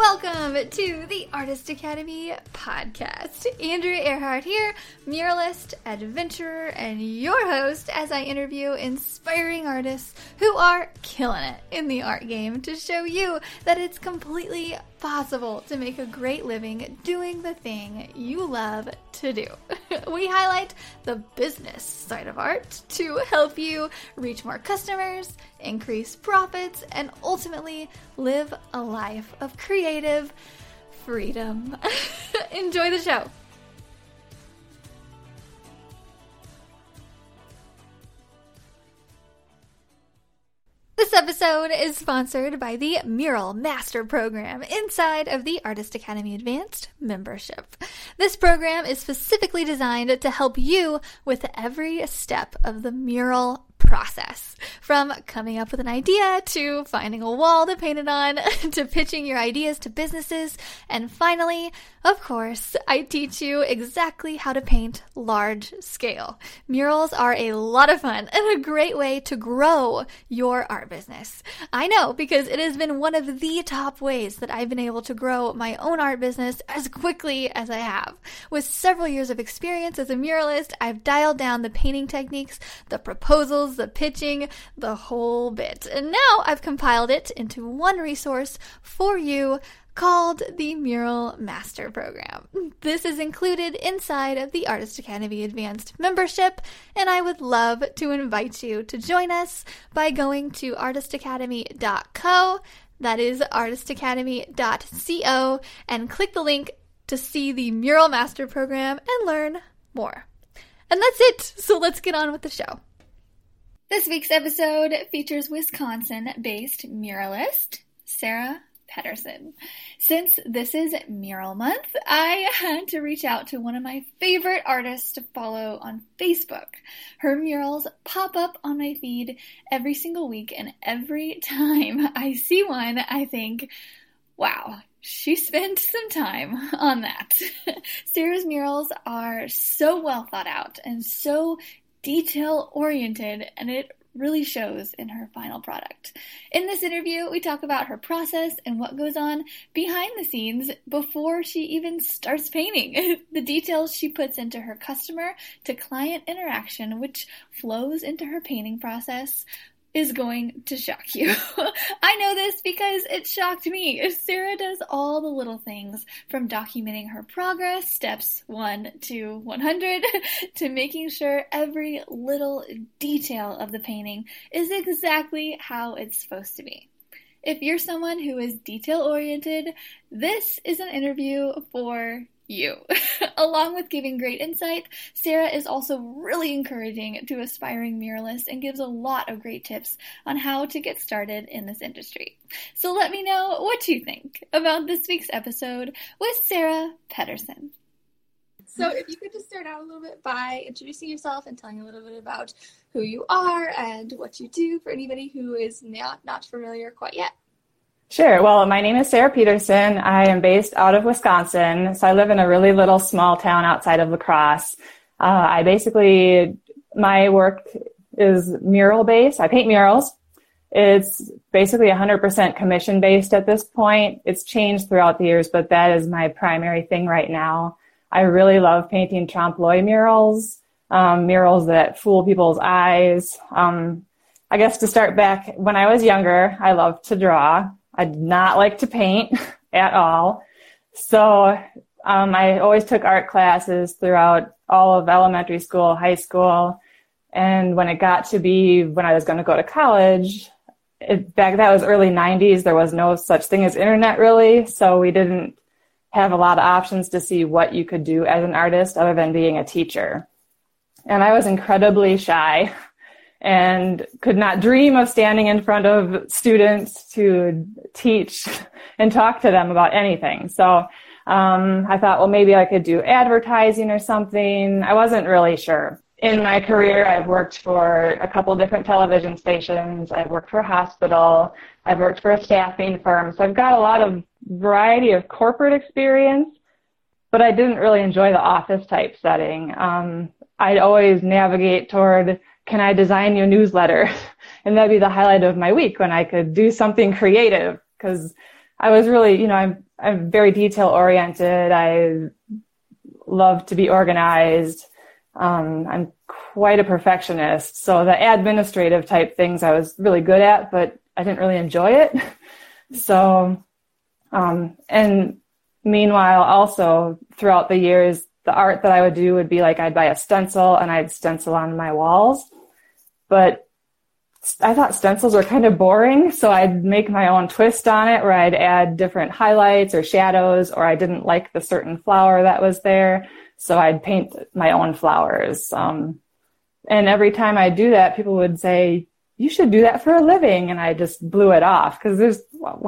Welcome to the Artist Academy podcast. Andrea Earhart here, muralist, adventurer, and your host as I interview inspiring artists who are killing it in the art game to show you that it's completely possible to make a great living doing the thing you love to do. we highlight the business side of art to help you reach more customers, increase profits, and ultimately live a life of creative freedom. Enjoy the show. This episode is sponsored by the Mural Master Program inside of the Artist Academy Advanced membership. This program is specifically designed to help you with every step of the mural process from coming up with an idea to finding a wall to paint it on to pitching your ideas to businesses. And finally, of course, I teach you exactly how to paint large scale. Murals are a lot of fun and a great way to grow your art business. I know because it has been one of the top ways that I've been able to grow my own art business as quickly as I have. With several years of experience as a muralist, I've dialed down the painting techniques, the proposals, the pitching, the whole bit. And now I've compiled it into one resource for you called the Mural Master Program. This is included inside of the Artist Academy Advanced membership, and I would love to invite you to join us by going to artistacademy.co. That is artistacademy.co, and click the link to see the Mural Master Program and learn more. And that's it. So let's get on with the show. This week's episode features Wisconsin based muralist Sarah Pederson. Since this is Mural Month, I had to reach out to one of my favorite artists to follow on Facebook. Her murals pop up on my feed every single week, and every time I see one, I think, wow, she spent some time on that. Sarah's murals are so well thought out and so detail oriented, and it really shows in her final product. In this interview, we talk about her process and what goes on behind the scenes before she even starts painting, the details she puts into her customer to client interaction, which flows into her painting process, is going to shock you. I know this because it shocked me. Sarah does all the little things from documenting her progress, steps 1 to 100, to making sure every little detail of the painting is exactly how it's supposed to be. If you're someone who is detail oriented, this is an interview for you. Along with giving great insight, Sarah is also really encouraging to aspiring muralists and gives a lot of great tips on how to get started in this industry. So let me know what you think about this week's episode with Sarah Pederson. So, if you could just start out a little bit by introducing yourself and telling a little bit about who you are and what you do for anybody who is not not familiar quite yet. Sure. Well, my name is Sarah Pederson. I am based out of Wisconsin. So I live in a really little small town outside of La Crosse. Uh, I basically, my work is mural based. I paint murals. It's basically 100% commission based at this point. It's changed throughout the years, but that is my primary thing right now. I really love painting trompe l'oeil murals, um, murals that fool people's eyes. Um, I guess to start back, when I was younger, I loved to draw. I did not like to paint at all. So um, I always took art classes throughout all of elementary school, high school. And when it got to be when I was going to go to college, it, back that was early 90s, there was no such thing as internet really. So we didn't have a lot of options to see what you could do as an artist other than being a teacher. And I was incredibly shy and could not dream of standing in front of students to teach and talk to them about anything. So um, I thought, well, maybe I could do advertising or something. I wasn't really sure. In my career, I've worked for a couple different television stations. I've worked for a hospital. I've worked for a staffing firm. So I've got a lot of variety of corporate experience, but I didn't really enjoy the office type setting. Um, I'd always navigate toward can I design your newsletter? and that'd be the highlight of my week when I could do something creative because I was really, you know, I'm, I'm very detail oriented. I love to be organized. Um, I'm quite a perfectionist. So the administrative type things I was really good at, but I didn't really enjoy it. so, um, and meanwhile, also throughout the years, the art that I would do would be like I'd buy a stencil and I'd stencil on my walls. But I thought stencils were kind of boring, so I'd make my own twist on it where I'd add different highlights or shadows, or I didn't like the certain flower that was there, so I'd paint my own flowers. Um, and every time I do that, people would say, you should do that for a living. And I just blew it off because there's,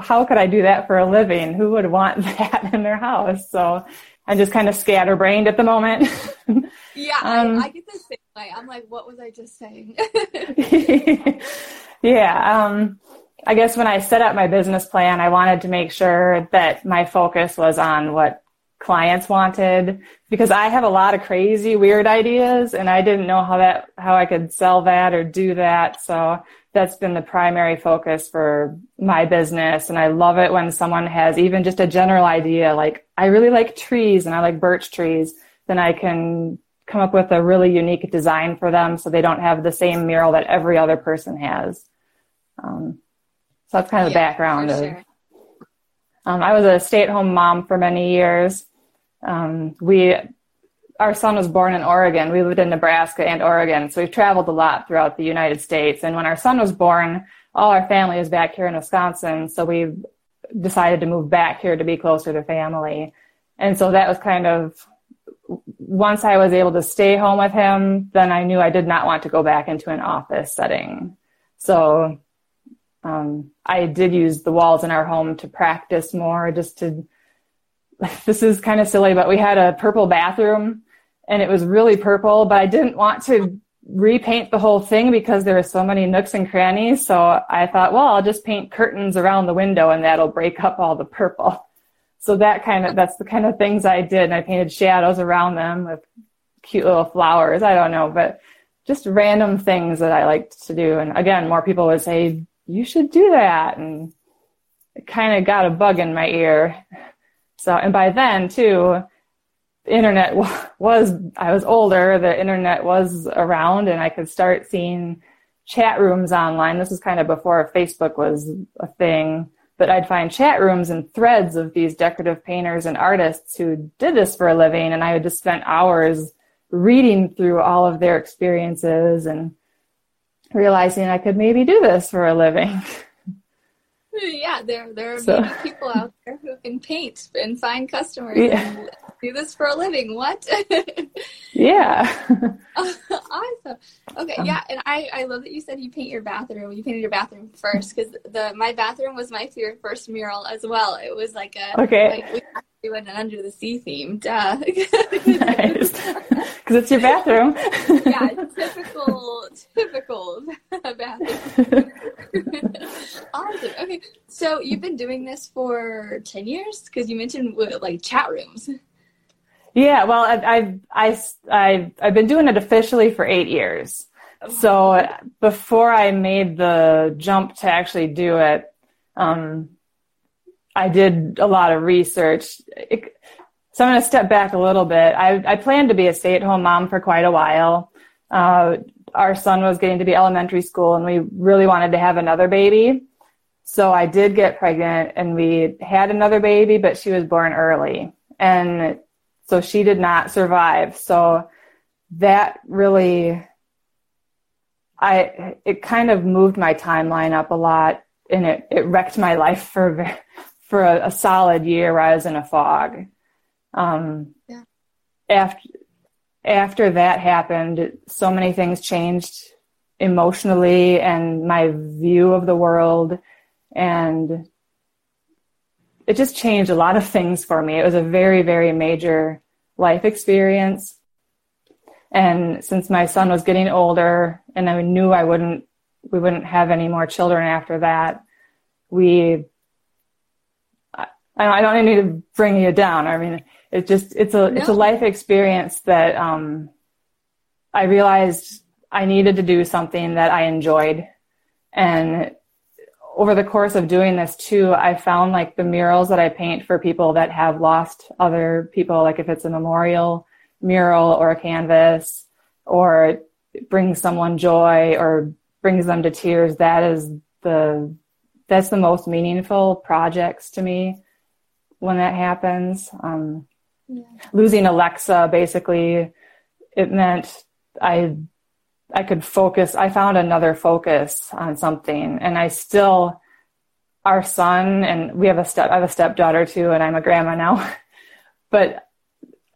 how could I do that for a living? Who would want that in their house? So I'm just kind of scatterbrained at the moment. yeah, um, I, I, get the same way. I'm like, what was I just saying? yeah. Um, I guess when I set up my business plan, I wanted to make sure that my focus was on what clients wanted because I have a lot of crazy weird ideas and I didn't know how that how I could sell that or do that. So that's been the primary focus for my business and I love it when someone has even just a general idea like I really like trees and I like birch trees then I can come up with a really unique design for them so they don't have the same mural that every other person has. Um, so that's kind of yeah, the background of sure. um, I was a stay-at-home mom for many years um, we, our son was born in Oregon. We lived in Nebraska and Oregon, so we've traveled a lot throughout the United States. And when our son was born, all our family is back here in Wisconsin, so we decided to move back here to be closer to family. And so that was kind of once I was able to stay home with him, then I knew I did not want to go back into an office setting. So um, I did use the walls in our home to practice more, just to this is kind of silly, but we had a purple bathroom and it was really purple, but I didn't want to repaint the whole thing because there were so many nooks and crannies. So I thought, well, I'll just paint curtains around the window and that'll break up all the purple. So that kind of, that's the kind of things I did. And I painted shadows around them with cute little flowers. I don't know, but just random things that I liked to do. And again, more people would say, you should do that. And it kind of got a bug in my ear. So, and by then too, the internet was, I was older, the internet was around and I could start seeing chat rooms online. This was kind of before Facebook was a thing, but I'd find chat rooms and threads of these decorative painters and artists who did this for a living. And I would just spend hours reading through all of their experiences and realizing I could maybe do this for a living. yeah, there there are so, many people out there who can paint and find customers yeah. and do this for a living. What? yeah. awesome. Okay, um, yeah, and I I love that you said you paint your bathroom. You painted your bathroom first because the my bathroom was my first mural as well. It was like a okay. Like, went an under the sea theme. Duh. nice. Because it's your bathroom. yeah, typical, typical bathroom. awesome. Okay, so you've been doing this for ten years because you mentioned like chat rooms. Yeah, well, I've, I've I, I've I've been doing it officially for eight years. So before I made the jump to actually do it, um, I did a lot of research. It, so I'm going to step back a little bit. I, I planned to be a stay-at-home mom for quite a while. Uh, our son was getting to be elementary school, and we really wanted to have another baby. So I did get pregnant, and we had another baby, but she was born early, and so she did not survive. So that really, I it kind of moved my timeline up a lot, and it it wrecked my life for for a, a solid year where I was in a fog. Um, yeah. After after that happened, so many things changed emotionally and my view of the world, and it just changed a lot of things for me. It was a very very major life experience. And since my son was getting older and I knew I wouldn't we wouldn't have any more children after that, we I don't need to bring you down. I mean, it's just it's a no. it's a life experience that um, I realized I needed to do something that I enjoyed, and over the course of doing this too, I found like the murals that I paint for people that have lost other people, like if it's a memorial mural or a canvas or brings someone joy or brings them to tears, that is the that's the most meaningful projects to me when that happens. Um, yeah. Losing Alexa, basically, it meant I I could focus. I found another focus on something, and I still our son and we have a step. I have a stepdaughter too, and I'm a grandma now. but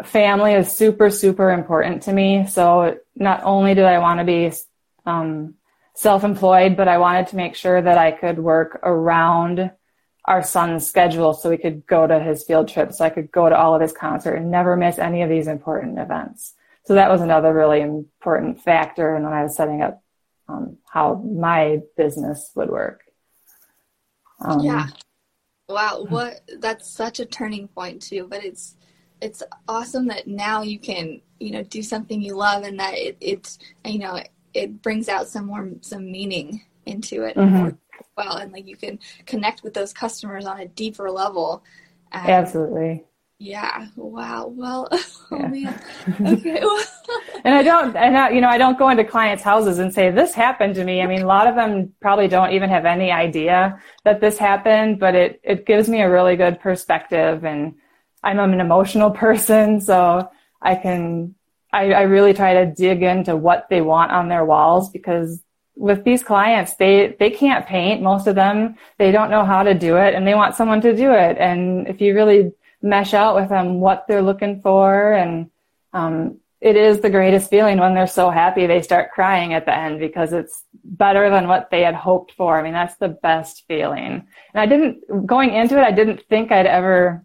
family is super super important to me. So not only did I want to be um, self-employed, but I wanted to make sure that I could work around our son's schedule so we could go to his field trips, so I could go to all of his concerts and never miss any of these important events. So that was another really important factor and when I was setting up um, how my business would work. Um, yeah. Wow. What that's such a turning point too, but it's it's awesome that now you can, you know, do something you love and that it, it's, you know, it brings out some more, some meaning into it mm-hmm. Well. And like you can connect with those customers on a deeper level. Absolutely. Yeah. Wow. Well, oh yeah. man. Okay. and I don't, and I, you know, I don't go into clients' houses and say this happened to me. I mean, a lot of them probably don't even have any idea that this happened, but it it gives me a really good perspective. And I'm an emotional person, so I can, I, I really try to dig into what they want on their walls because with these clients, they, they can't paint. Most of them, they don't know how to do it and they want someone to do it. And if you really mesh out with them what they're looking for and um, it is the greatest feeling when they're so happy they start crying at the end because it's better than what they had hoped for. I mean, that's the best feeling. And I didn't, going into it, I didn't think I'd ever,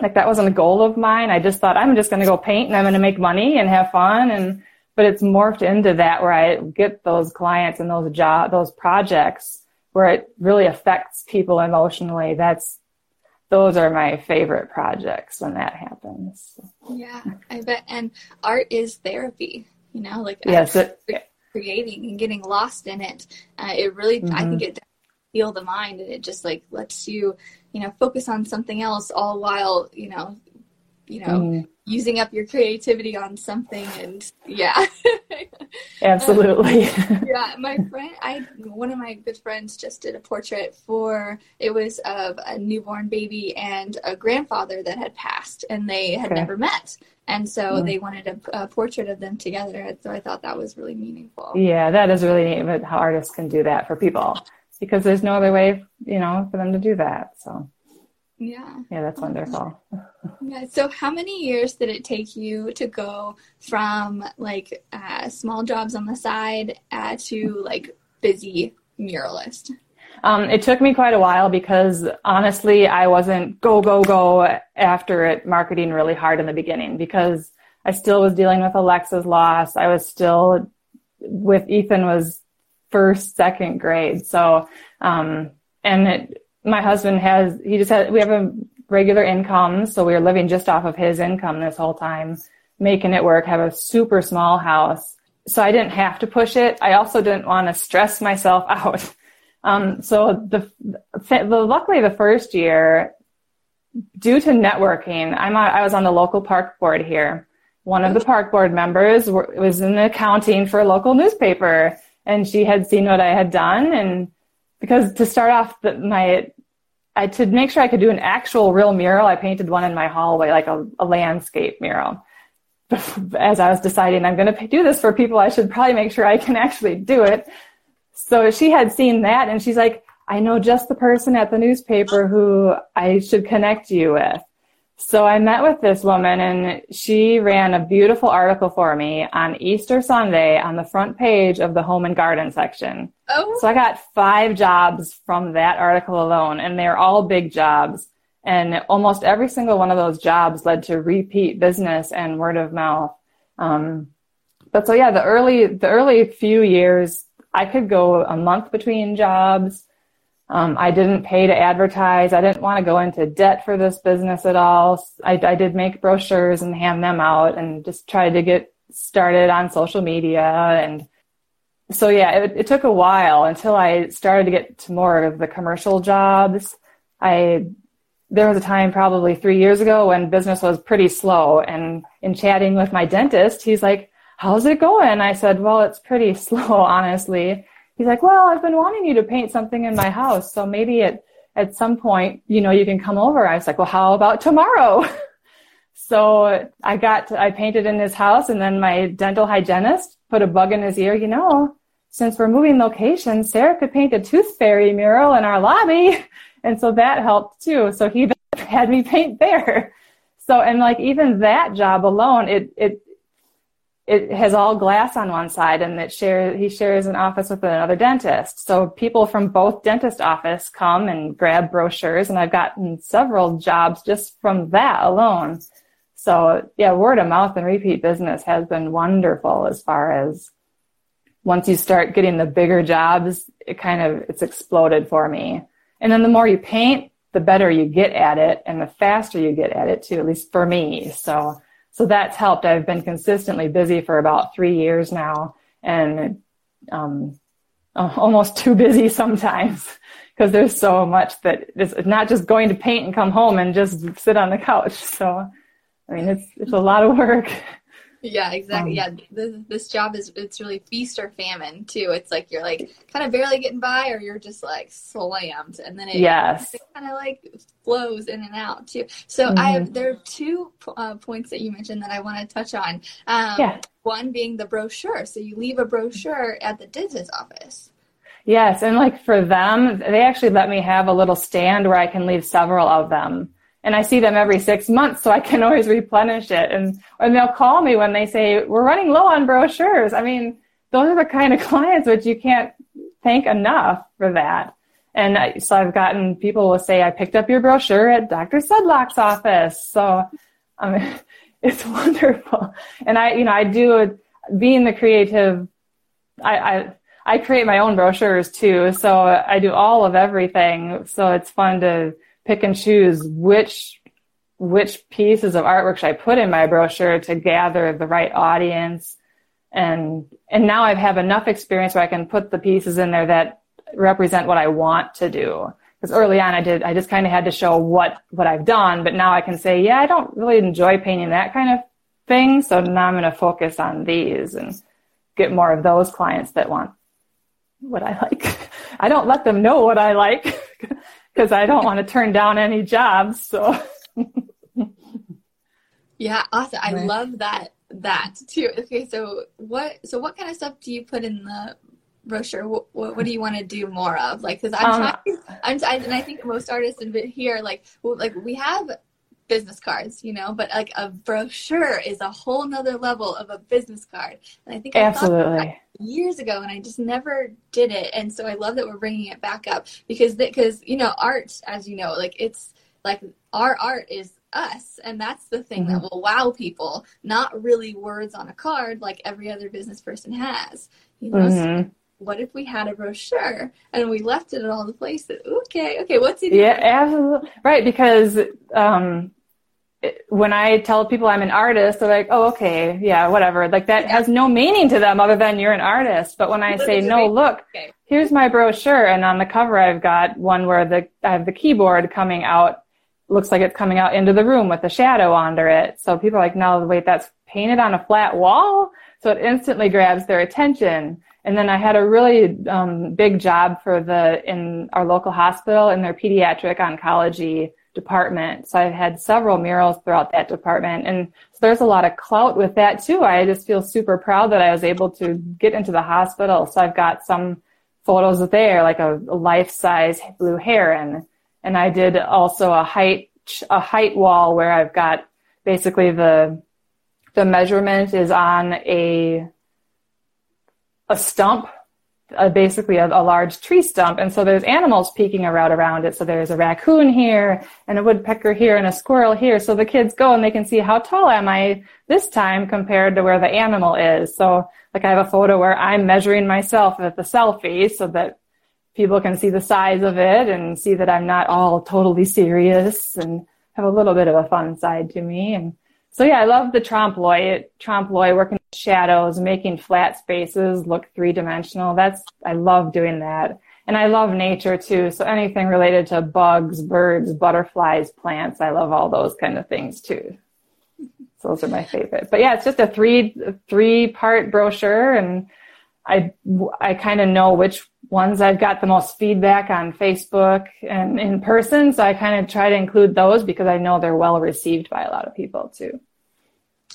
like that wasn't a goal of mine. I just thought I'm just going to go paint and I'm going to make money and have fun. And, but it's morphed into that where I get those clients and those job, those projects where it really affects people emotionally. That's, those are my favorite projects when that happens. Yeah, I bet. And art is therapy, you know, like yes, it, creating and getting lost in it. Uh, it really, mm-hmm. I think it heal the mind and it just like lets you, you know, focus on something else all while, you know, you know, mm using up your creativity on something and yeah. Absolutely. Um, yeah my friend i one of my good friends just did a portrait for it was of a newborn baby and a grandfather that had passed and they had okay. never met. And so mm. they wanted a, a, portrait of them together. And so i thought that was really meaningful. Yeah that is really neat how artists can do that for people because there's no other way you know for them to do that so yeah. Yeah, that's wonderful. yeah. So, how many years did it take you to go from like uh, small jobs on the side uh, to like busy muralist? Um, it took me quite a while because honestly, I wasn't go, go, go after it marketing really hard in the beginning because I still was dealing with Alexa's loss. I was still with Ethan was first, second grade. So, um, and it, my husband has he just had we have a regular income so we were living just off of his income this whole time making it work have a super small house. So i didn't have to push it. I also didn't want to stress myself out. Um, so the, the luckily the first year due to networking i'm on, i was on the local park board here. One of the park board members was in the accounting for a local newspaper and she had seen what i had done and because to start off the, my I, to make sure I could do an actual real mural, I painted one in my hallway, like a, a landscape mural. As I was deciding I'm going to do this for people, I should probably make sure I can actually do it. So she had seen that and she's like, I know just the person at the newspaper who I should connect you with. So I met with this woman and she ran a beautiful article for me on Easter Sunday on the front page of the home and garden section. Oh. So I got five jobs from that article alone and they're all big jobs. And almost every single one of those jobs led to repeat business and word of mouth. Um, but so yeah, the early, the early few years, I could go a month between jobs. Um, I didn't pay to advertise. I didn't want to go into debt for this business at all. I, I did make brochures and hand them out and just tried to get started on social media. And so yeah, it, it took a while until I started to get to more of the commercial jobs. I there was a time probably three years ago when business was pretty slow and in chatting with my dentist he's like how's it going i said well it's pretty slow honestly he's like well i've been wanting you to paint something in my house so maybe at at some point you know you can come over i was like well how about tomorrow so i got i painted in his house and then my dental hygienist put a bug in his ear you know since we're moving locations sarah could paint a tooth fairy mural in our lobby And so that helped too. So he had me paint there. So, and like even that job alone, it, it, it has all glass on one side and it shares, he shares an office with another dentist. So people from both dentist office come and grab brochures and I've gotten several jobs just from that alone. So yeah, word of mouth and repeat business has been wonderful as far as once you start getting the bigger jobs, it kind of, it's exploded for me. And then the more you paint, the better you get at it and the faster you get at it too, at least for me. So, so that's helped. I've been consistently busy for about three years now and, um, almost too busy sometimes because there's so much that it's not just going to paint and come home and just sit on the couch. So, I mean, it's, it's a lot of work. Yeah, exactly. Um, yeah, this, this job is it's really feast or famine too. It's like you're like kind of barely getting by, or you're just like slammed, and then it, yes. it kind of like flows in and out too. So mm-hmm. I have there are two uh, points that you mentioned that I want to touch on. Um, yeah. One being the brochure. So you leave a brochure at the dentist office. Yes, and like for them, they actually let me have a little stand where I can leave several of them and I see them every six months, so I can always replenish it. And and they'll call me when they say we're running low on brochures. I mean, those are the kind of clients which you can't thank enough for that. And I, so I've gotten people will say I picked up your brochure at Dr. Sudlock's office. So I mean, it's wonderful. And I, you know, I do being the creative. I, I I create my own brochures too, so I do all of everything. So it's fun to pick and choose which which pieces of artwork should I put in my brochure to gather the right audience. And and now I have enough experience where I can put the pieces in there that represent what I want to do. Because early on I did I just kind of had to show what what I've done, but now I can say, yeah, I don't really enjoy painting that kind of thing, so now I'm going to focus on these and get more of those clients that want what I like. I don't let them know what I like because I don't want to turn down any jobs. So. yeah, awesome. I right. love that that too. Okay, so what so what kind of stuff do you put in the brochure? What, what, what do you want to do more of? Like, because I'm um, trying, I'm I, and I think most artists in here like like we have business cards, you know, but like a brochure is a whole nother level of a business card. And I think I absolutely years ago and I just never did it. And so I love that we're bringing it back up because because you know art as you know like it's like our art is us and that's the thing mm-hmm. that will wow people not really words on a card like every other business person has you know mm-hmm. so what if we had a brochure and we left it at all the places okay okay what's it yeah absolutely right because um when I tell people I'm an artist, they're like, oh, okay, yeah, whatever. Like that has no meaning to them other than you're an artist. But when I say, no, look, here's my brochure. And on the cover, I've got one where the, I have the keyboard coming out, looks like it's coming out into the room with a shadow under it. So people are like, no, wait, that's painted on a flat wall. So it instantly grabs their attention. And then I had a really um, big job for the, in our local hospital in their pediatric oncology department. So I've had several murals throughout that department. And so there's a lot of clout with that too. I just feel super proud that I was able to get into the hospital. So I've got some photos there, like a, life size blue heron. And I did also a height, a height wall where I've got basically the, the measurement is on a, a stump a, basically a, a, large tree stump. And so there's animals peeking around around it. So there's a raccoon here and a woodpecker here and a squirrel here. So the kids go and they can see how tall am I this time compared to where the animal is. So like I have a photo where I'm measuring myself at the selfie so that people can see the size of it and see that I'm not all totally serious and have a little bit of a fun side to me. And so yeah, I love the trompe l'oeil, trompe l'oeil working shadows, making flat spaces look three dimensional. That's, I love doing that. And I love nature too. So anything related to bugs, birds, butterflies, plants, I love all those kind of things too. So those are my favorite. But yeah, it's just a three, three part brochure and I, I kind of know which ones I've got the most feedback on Facebook and in person. So I kind of try to include those because I know they're well received by a lot of people too.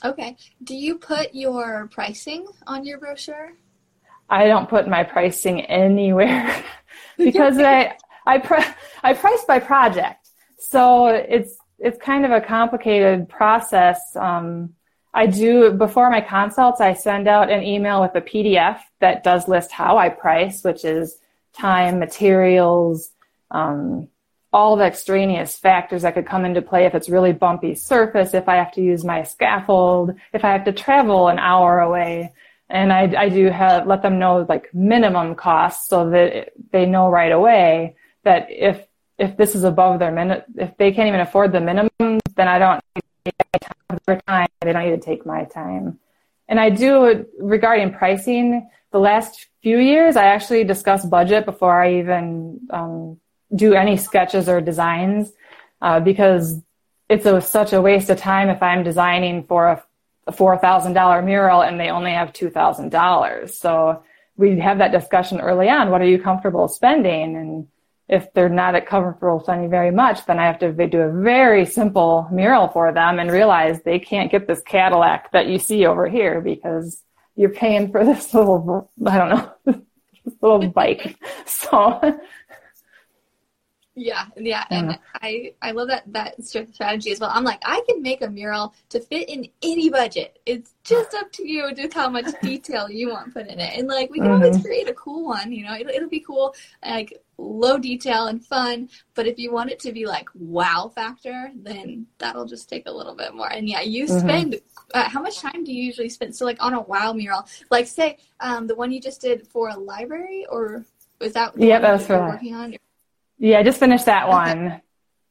Okay. Do you put your pricing on your brochure? I don't put my pricing anywhere because I I pri- I price by project. So it's it's kind of a complicated process. Um, I do before my consults, I send out an email with a PDF that does list how I price, which is time, materials, um, all the extraneous factors that could come into play if it's really bumpy surface, if I have to use my scaffold, if I have to travel an hour away. And I, I do have, let them know like minimum costs so that they know right away that if, if this is above their minute, if they can't even afford the minimum, then I don't need their time. They don't need to take my time. And I do regarding pricing, the last few years, I actually discuss budget before I even um, do any sketches or designs uh, because it's a, such a waste of time if I'm designing for a, a $4,000 mural and they only have $2,000. So we have that discussion early on. What are you comfortable spending? And if they're not at comfortable spending very much, then I have to do a very simple mural for them and realize they can't get this Cadillac that you see over here because you're paying for this little, I don't know, little bike. So yeah, yeah, and yeah. I I love that that strategy as well. I'm like, I can make a mural to fit in any budget. It's just up to you just how much detail you want put in it, and like we can mm-hmm. always create a cool one. You know, it'll, it'll be cool, like low detail and fun. But if you want it to be like wow factor, then that'll just take a little bit more. And yeah, you mm-hmm. spend uh, how much time do you usually spend? So like on a wow mural, like say um, the one you just did for a library, or was that yeah, that was for working on? Yeah, I just finished that one.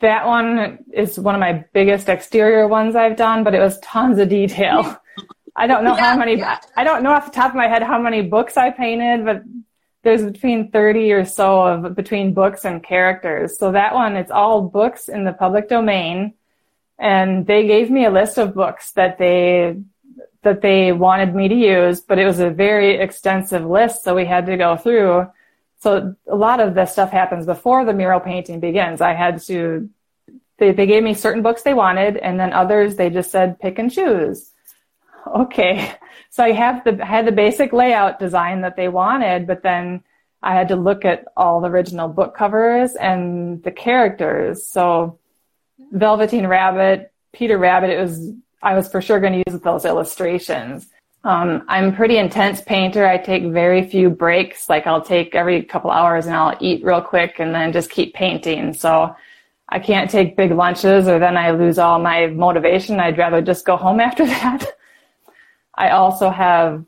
that one is one of my biggest exterior ones I've done, but it was tons of detail. I don't know yeah, how many, yeah. I don't know off the top of my head how many books I painted, but there's between 30 or so of between books and characters. So that one, it's all books in the public domain. And they gave me a list of books that they, that they wanted me to use, but it was a very extensive list. So we had to go through so a lot of this stuff happens before the mural painting begins. I had to, they, they gave me certain books they wanted and then others they just said pick and choose. Okay. So I have the, I had the basic layout design that they wanted, but then I had to look at all the original book covers and the characters. So Velveteen Rabbit, Peter Rabbit, it was, I was for sure going to use those illustrations. Um, I'm a pretty intense painter. I take very few breaks. Like I'll take every couple hours and I'll eat real quick and then just keep painting. So I can't take big lunches or then I lose all my motivation. I'd rather just go home after that. I also have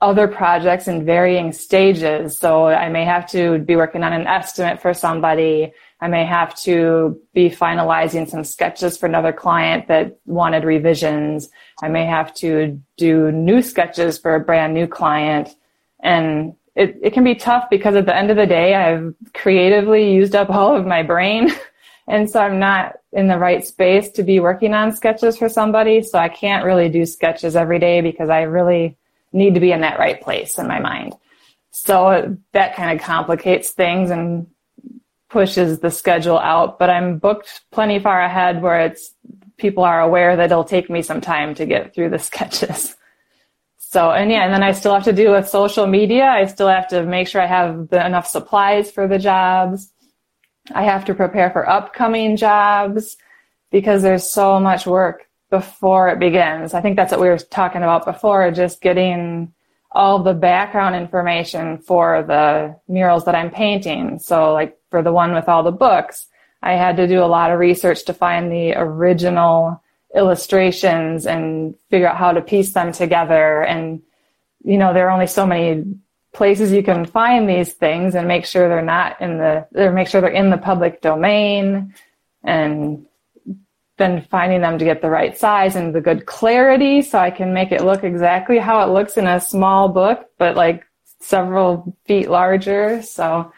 other projects in varying stages. So I may have to be working on an estimate for somebody. I may have to be finalizing some sketches for another client that wanted revisions. I may have to do new sketches for a brand new client. And it, it can be tough because at the end of the day, I've creatively used up all of my brain. and so I'm not in the right space to be working on sketches for somebody. So I can't really do sketches every day because I really need to be in that right place in my mind. So that kind of complicates things and pushes the schedule out, but I'm booked plenty far ahead where it's people are aware that it'll take me some time to get through the sketches. So, and yeah, and then I still have to deal with social media. I still have to make sure I have the, enough supplies for the jobs. I have to prepare for upcoming jobs because there's so much work before it begins. I think that's what we were talking about before, just getting all the background information for the murals that I'm painting. So like for the one with all the books, I had to do a lot of research to find the original illustrations and figure out how to piece them together. And, you know, there are only so many places you can find these things and make sure they're not in the, or make sure they're in the public domain. And been finding them to get the right size and the good clarity so I can make it look exactly how it looks in a small book, but like several feet larger. So,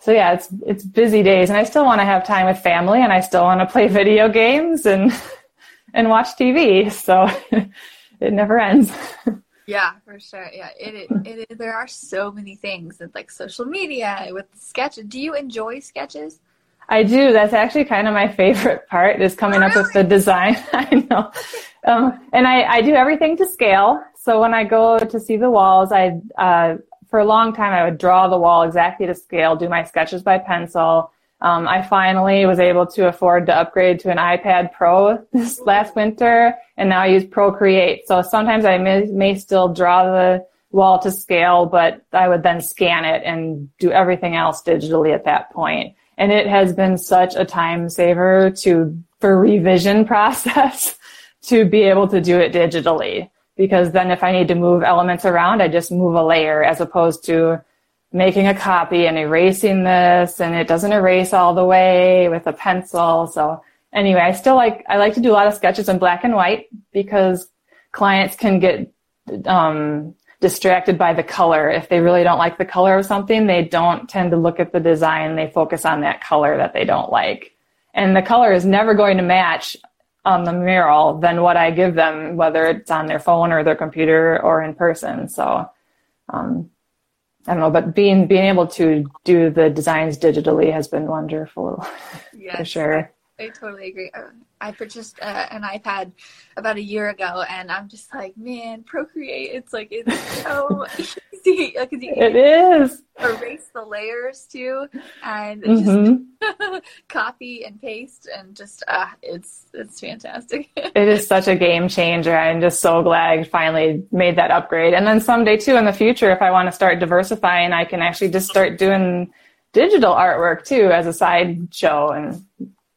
so yeah, it's, it's busy days and I still want to have time with family and I still want to play video games and, and watch TV. So it never ends. Yeah, for sure. Yeah, it, it, it, there are so many things with like social media with sketches. Do you enjoy sketches? I do. That's actually kind of my favorite part is coming up with the design. I know. Um, and I, I do everything to scale. So when I go to see the walls, I, uh, for a long time, I would draw the wall exactly to scale, do my sketches by pencil. Um, I finally was able to afford to upgrade to an iPad Pro this last winter, and now I use Procreate. So sometimes I may, may still draw the wall to scale, but I would then scan it and do everything else digitally at that point. And it has been such a time saver to, for revision process to be able to do it digitally. Because then if I need to move elements around, I just move a layer as opposed to making a copy and erasing this and it doesn't erase all the way with a pencil. So anyway, I still like, I like to do a lot of sketches in black and white because clients can get, um, distracted by the color. If they really don't like the color of something, they don't tend to look at the design. They focus on that color that they don't like. And the color is never going to match on the mural than what I give them, whether it's on their phone or their computer or in person. So, um, I don't know, but being being able to do the designs digitally has been wonderful yes, for sure. I, I totally agree. I purchased uh, an iPad about a year ago, and I'm just like, man, Procreate. It's like it's so easy. Like, you it is. Erase the layers too, and mm-hmm. just copy and paste, and just uh, it's it's fantastic. it is such a game changer. I'm just so glad I finally made that upgrade. And then someday too, in the future, if I want to start diversifying, I can actually just start doing digital artwork too as a side show and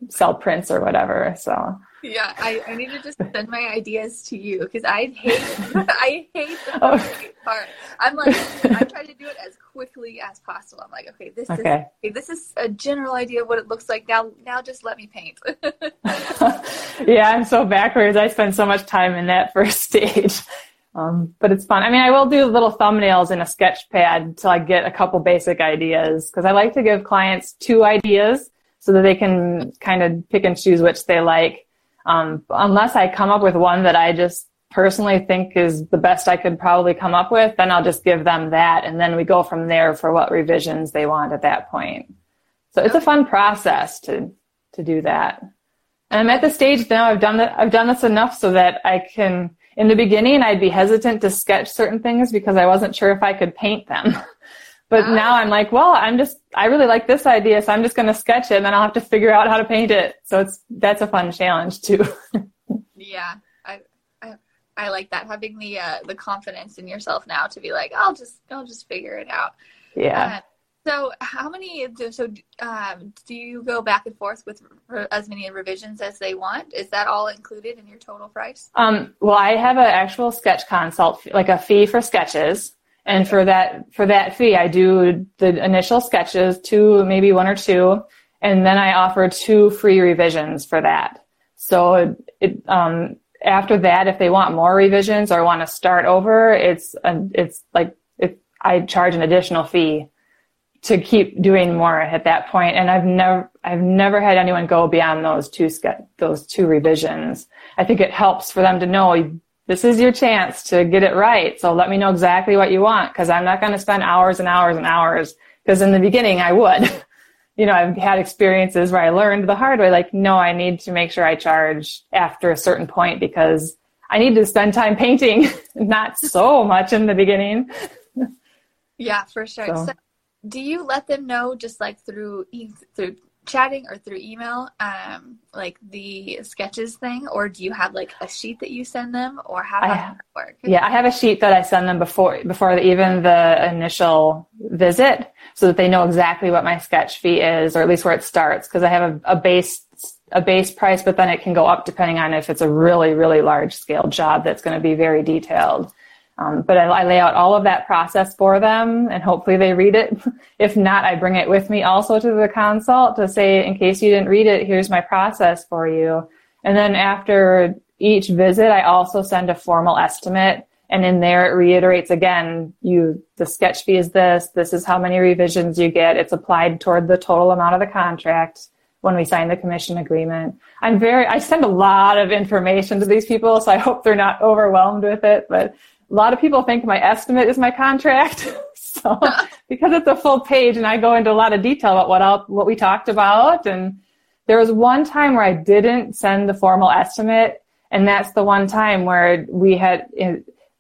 sell prints or whatever. So yeah, I, I need to just send my ideas to you because I hate I hate the oh. part. I'm like I try to do it as quickly as possible. I'm like, okay, this okay. is this is a general idea of what it looks like. Now now just let me paint. yeah, I'm so backwards. I spend so much time in that first stage. Um, but it's fun. I mean, I will do little thumbnails in a sketch pad till I get a couple basic ideas because I like to give clients two ideas so that they can kind of pick and choose which they like. Um, unless I come up with one that I just personally think is the best I could probably come up with, then I'll just give them that, and then we go from there for what revisions they want at that point. So it's a fun process to to do that. And I'm at the stage now. I've done that. I've done this enough so that I can. In the beginning, I'd be hesitant to sketch certain things because I wasn't sure if I could paint them. But uh, now I'm like, well, I'm just, I really like this idea, so I'm just going to sketch it and then I'll have to figure out how to paint it. So it's, that's a fun challenge too. yeah. I, I, I like that having the, uh, the confidence in yourself now to be like, I'll just, I'll just figure it out. Yeah. Uh, so how many, so, um, do you go back and forth with as many revisions as they want? Is that all included in your total price? Um, well, I have an actual sketch consult, like a fee for sketches. And for that, for that fee, I do the initial sketches, two, maybe one or two, and then I offer two free revisions for that. So it, um, after that, if they want more revisions or want to start over, it's, a, it's like, it, I charge an additional fee to keep doing more at that point. And I've never, I've never had anyone go beyond those two, those two revisions. I think it helps for them to know this is your chance to get it right. So let me know exactly what you want because I'm not going to spend hours and hours and hours because in the beginning I would. you know, I've had experiences where I learned the hard way, like, no, I need to make sure I charge after a certain point because I need to spend time painting, not so much in the beginning. yeah, for sure. So. So do you let them know just like through through chatting or through email um like the sketches thing or do you have like a sheet that you send them or how does that work? yeah i have a sheet that i send them before before even the initial visit so that they know exactly what my sketch fee is or at least where it starts because i have a, a base a base price but then it can go up depending on if it's a really really large scale job that's going to be very detailed um, but I, I, lay out all of that process for them and hopefully they read it. if not, I bring it with me also to the consult to say, in case you didn't read it, here's my process for you. And then after each visit, I also send a formal estimate. And in there, it reiterates again, you, the sketch fee is this, this is how many revisions you get. It's applied toward the total amount of the contract when we sign the commission agreement. I'm very, I send a lot of information to these people, so I hope they're not overwhelmed with it, but a lot of people think my estimate is my contract. so because it's a full page and I go into a lot of detail about what I'll, what we talked about. And there was one time where I didn't send the formal estimate. And that's the one time where we had,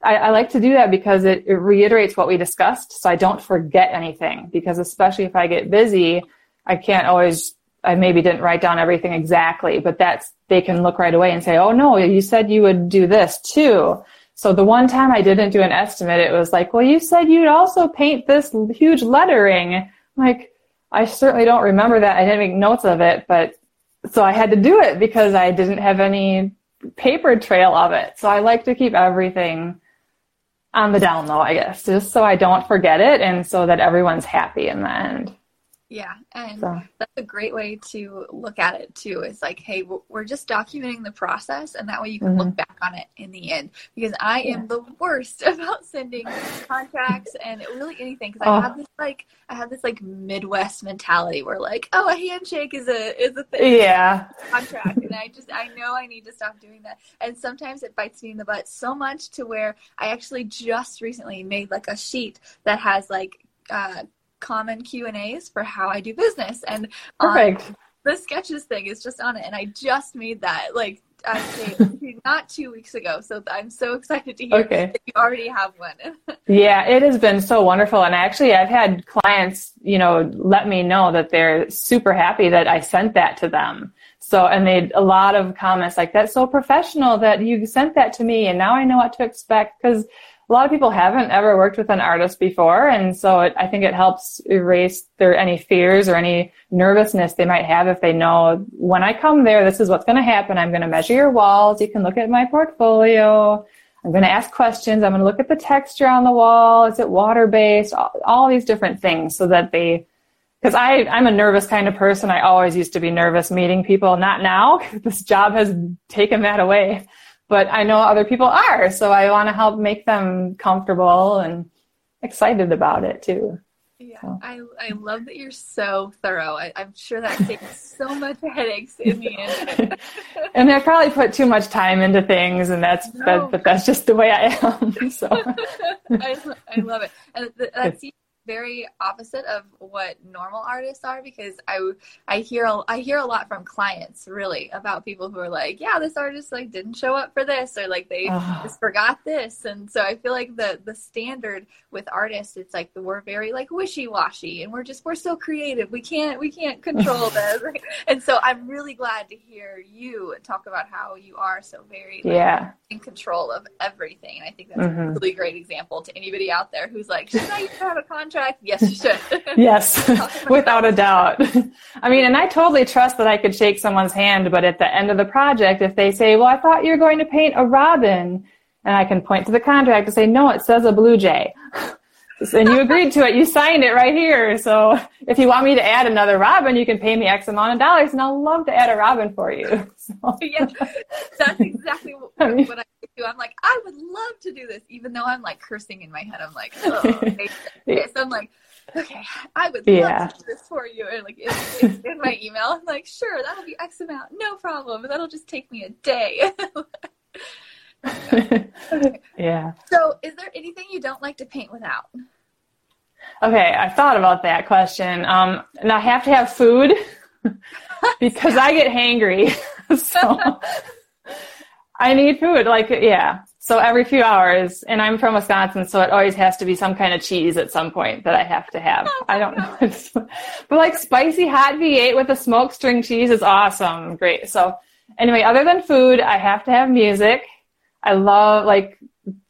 I, I like to do that because it, it reiterates what we discussed. So I don't forget anything because especially if I get busy, I can't always I maybe didn't write down everything exactly, but that's, they can look right away and say, oh no, you said you would do this too. So the one time I didn't do an estimate, it was like, well, you said you'd also paint this huge lettering. I'm like, I certainly don't remember that. I didn't make notes of it, but so I had to do it because I didn't have any paper trail of it. So I like to keep everything on the down low, I guess, just so I don't forget it and so that everyone's happy in the end. Yeah, and so. that's a great way to look at it too. It's like, hey, we're just documenting the process, and that way you can mm-hmm. look back on it in the end. Because I yeah. am the worst about sending contracts and really anything. Because oh. I have this like, I have this like Midwest mentality where like, oh, a handshake is a is a thing. Yeah. Contract, and I just I know I need to stop doing that. And sometimes it bites me in the butt so much to where I actually just recently made like a sheet that has like. Uh, common Q and A's for how I do business. And um, the sketches thing is just on it, and I just made that like not two weeks ago. So I'm so excited to hear okay. that you already have one. yeah, it has been so wonderful, and actually, I've had clients, you know, let me know that they're super happy that I sent that to them. So, and they a lot of comments like that's so professional that you sent that to me, and now I know what to expect because a lot of people haven't ever worked with an artist before, and so it, I think it helps erase their any fears or any nervousness they might have if they know when I come there, this is what's going to happen. I'm going to measure your walls. You can look at my portfolio. I'm going to ask questions. I'm going to look at the texture on the wall. Is it water based? All, all these different things so that they because I I'm a nervous kind of person. I always used to be nervous meeting people. Not now. This job has taken that away but I know other people are. So I want to help make them comfortable and excited about it too. Yeah, so. I, I love that you're so thorough. I, am sure that takes so much headaches in the end. and I probably put too much time into things, and that's no. that, but that's just the way I am. So I, I love it, and that's very opposite of what normal artists are because I I hear I hear a lot from clients really about people who are like, yeah, this artist like didn't show up for this or like they just forgot this, and so I feel like the the standard with artists it's like we're very like wishy washy and we're just we're so creative. We can't we can't control this, and so I'm really glad to hear you talk about how you are so very like, yeah. in control of everything, and I think that's mm-hmm. a really great example to anybody out there who's like, should I have a contract? Contract? Yes, you should. yes, without a doubt. I mean, and I totally trust that I could shake someone's hand, but at the end of the project, if they say, well, I thought you were going to paint a robin, and I can point to the contract and say, no, it says a blue jay. and you agreed to it. You signed it right here. So if you want me to add another robin, you can pay me X amount of dollars, and I'll love to add a robin for you. So. yeah, that's exactly what, what I do. I'm like, I would love to do this, even though I'm like cursing in my head. I'm like, oh, okay. so I'm like, okay, I would love yeah. to do this for you. And like in, in my email, I'm like, sure, that'll be X amount, no problem. That'll just take me a day. okay. Yeah. So, is there anything you don't like to paint without? Okay, I thought about that question. Um, and I have to have food because I get hangry. so I need food. Like, yeah. So every few hours, and I'm from Wisconsin, so it always has to be some kind of cheese at some point that I have to have. I don't know. but like spicy hot V8 with a smoked string cheese is awesome. Great. So anyway, other than food, I have to have music. I love like